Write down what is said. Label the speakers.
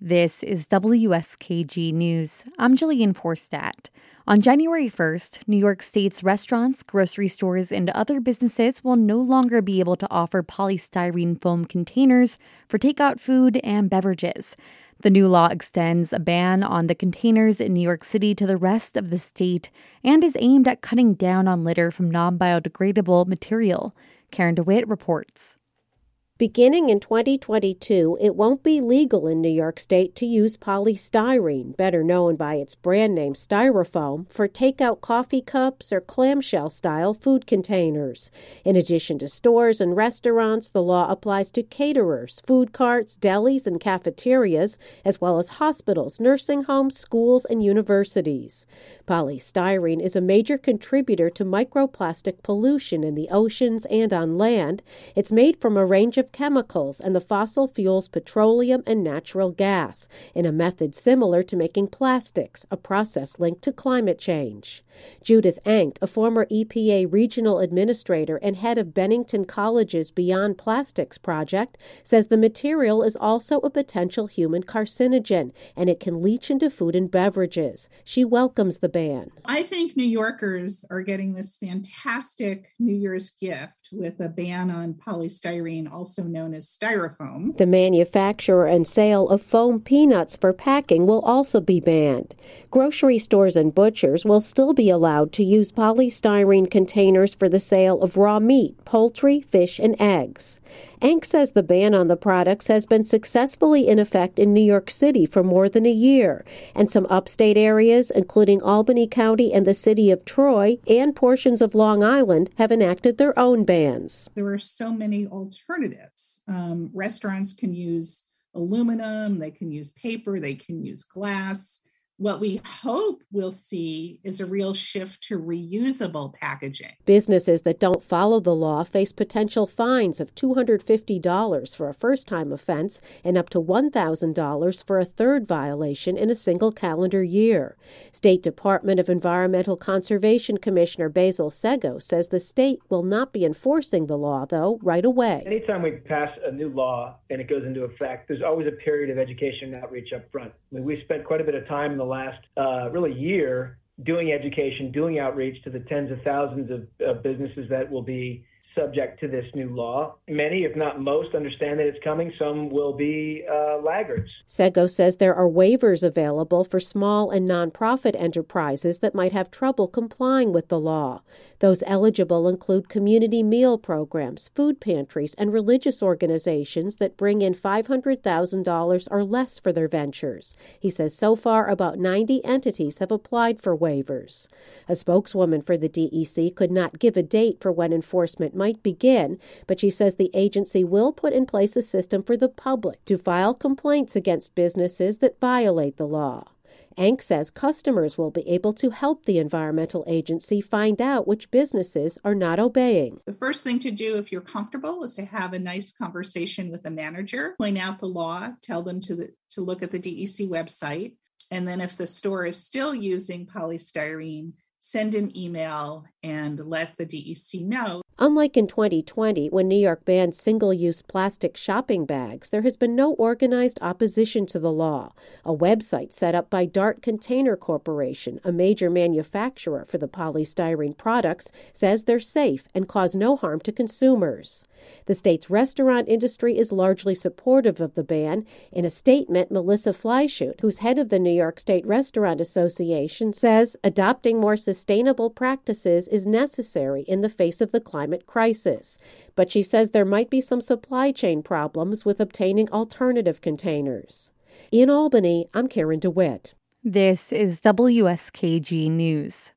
Speaker 1: This is WSKG News. I'm Jillian Forstadt. On January 1st, New York State's restaurants, grocery stores, and other businesses will no longer be able to offer polystyrene foam containers for takeout food and beverages. The new law extends a ban on the containers in New York City to the rest of the state and is aimed at cutting down on litter from non biodegradable material. Karen DeWitt reports.
Speaker 2: Beginning in 2022, it won't be legal in New York State to use polystyrene, better known by its brand name Styrofoam, for takeout coffee cups or clamshell style food containers. In addition to stores and restaurants, the law applies to caterers, food carts, delis, and cafeterias, as well as hospitals, nursing homes, schools, and universities. Polystyrene is a major contributor to microplastic pollution in the oceans and on land. It's made from a range of chemicals and the fossil fuels petroleum and natural gas in a method similar to making plastics, a process linked to climate change. Judith Enck, a former EPA regional administrator and head of Bennington College's Beyond Plastics project, says the material is also a potential human carcinogen and it can leach into food and beverages. She welcomes the ban.
Speaker 3: I think New Yorkers are getting this fantastic New Year's gift with a ban on polystyrene, also known as styrofoam.
Speaker 2: The manufacture and sale of foam peanuts for packing will also be banned. Grocery stores and butchers will still be allowed to use polystyrene containers for the sale of raw meat, poultry, fish, and eggs. Enck says the ban on the products has been successfully in effect in New York City for more than a year, and some upstate areas, including Albany County and the city of Troy and portions of Long Island, have enacted their own bans.
Speaker 3: There are so many alternatives. Um, restaurants can use aluminum, they can use paper, they can use glass what we hope we'll see is a real shift to reusable packaging.
Speaker 2: Businesses that don't follow the law face potential fines of $250 for a first time offense and up to $1,000 for a third violation in a single calendar year. State Department of Environmental Conservation Commissioner Basil Seggos says the state will not be enforcing the law, though, right away.
Speaker 4: Anytime we pass a new law and it goes into effect, there's always a period of education and outreach up front. I mean, we spent quite a bit of time in the last uh, really year doing education, doing outreach to the tens of thousands of, of businesses that will be subject to this new law. Many, if not most, understand that it's coming. Some will be uh, laggards.
Speaker 2: Seggos says there are waivers available for small and nonprofit enterprises that might have trouble complying with the law. Those eligible include community meal programs, food pantries, and religious organizations that bring in $500,000 or less for their ventures. He says so far about 90 entities have applied for waivers. A spokeswoman for the DEC could not give a date for when enforcement might begin, but she says the agency will put in place a system for the public to file complaints against businesses that violate the law. Enck says customers will be able to help the environmental agency find out which businesses are not obeying.
Speaker 3: The first thing to do, if you're comfortable, is to have a nice conversation with the manager, point out the law, tell them to, the, to look at the DEC website. And then if the store is still using polystyrene, send an email and let the DEC know
Speaker 2: Unlike in 2020, when New York banned single use plastic shopping bags, there has been no organized opposition to the law. A website set up by Dart Container Corporation, a major manufacturer for the polystyrene products, says they're safe and cause no harm to consumers. The state's restaurant industry is largely supportive of the ban. In a statement, Melissa Fleischut, who's head of the New York State Restaurant Association, says adopting more sustainable practices is necessary in the face of the climate crisis. But she says there might be some supply chain problems with obtaining alternative containers. In Albany, I'm Karen DeWitt.
Speaker 1: This is WSKG News.